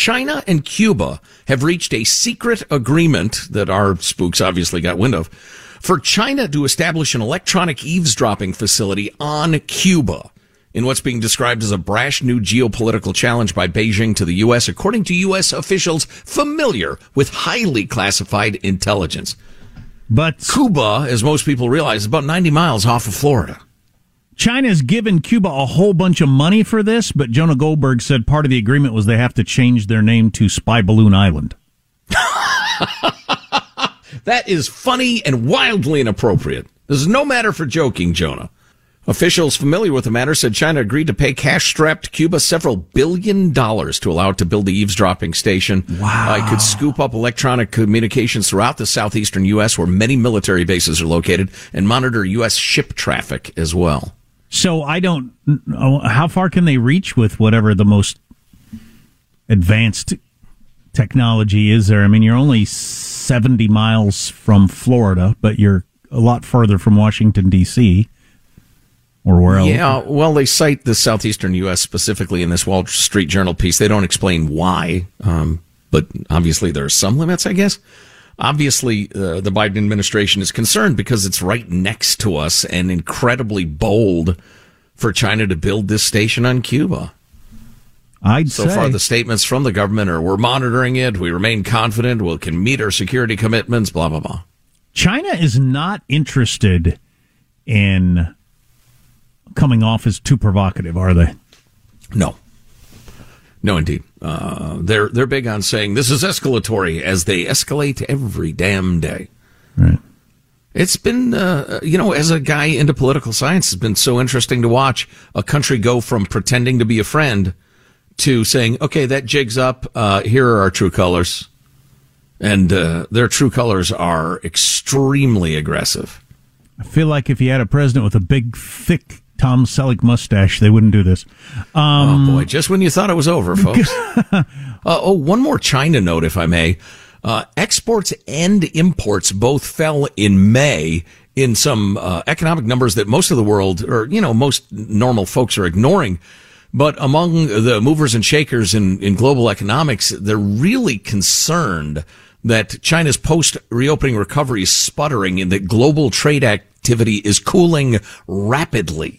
China and Cuba have reached a secret agreement that our spooks obviously got wind of for China to establish an electronic eavesdropping facility on Cuba in what's being described as a brash new geopolitical challenge by Beijing to the U.S., according to U.S. officials familiar with highly classified intelligence. But Cuba, as most people realize, is about 90 miles off of Florida. China's given Cuba a whole bunch of money for this, but Jonah Goldberg said part of the agreement was they have to change their name to Spy Balloon Island. that is funny and wildly inappropriate. This is no matter for joking, Jonah. Officials familiar with the matter said China agreed to pay cash-strapped Cuba several billion dollars to allow it to build the eavesdropping station. Wow. Uh, it could scoop up electronic communications throughout the southeastern U.S., where many military bases are located, and monitor U.S. ship traffic as well. So I don't. How far can they reach with whatever the most advanced technology is there? I mean, you're only 70 miles from Florida, but you're a lot further from Washington, D.C or where else? Yeah, well, they cite the southeastern U.S. specifically in this Wall Street Journal piece. They don't explain why, um, but obviously there are some limits, I guess. Obviously, uh, the Biden administration is concerned because it's right next to us and incredibly bold for China to build this station on Cuba. I'd so say. far, the statements from the government are: "We're monitoring it. We remain confident. We can meet our security commitments." Blah blah blah. China is not interested in coming off as too provocative, are they? No. No, indeed. Uh, they're they're big on saying this is escalatory as they escalate every damn day. Right. It's been, uh, you know, as a guy into political science, it's been so interesting to watch a country go from pretending to be a friend to saying, "Okay, that jigs up. Uh, here are our true colors," and uh, their true colors are extremely aggressive. I feel like if you had a president with a big, thick Tom Selleck mustache, they wouldn't do this. Um, oh boy! Just when you thought it was over, folks. uh, oh, one more China note, if I may. Uh, exports and imports both fell in May in some uh, economic numbers that most of the world, or you know, most normal folks are ignoring. But among the movers and shakers in, in global economics, they're really concerned that China's post reopening recovery is sputtering and that global trade activity is cooling rapidly.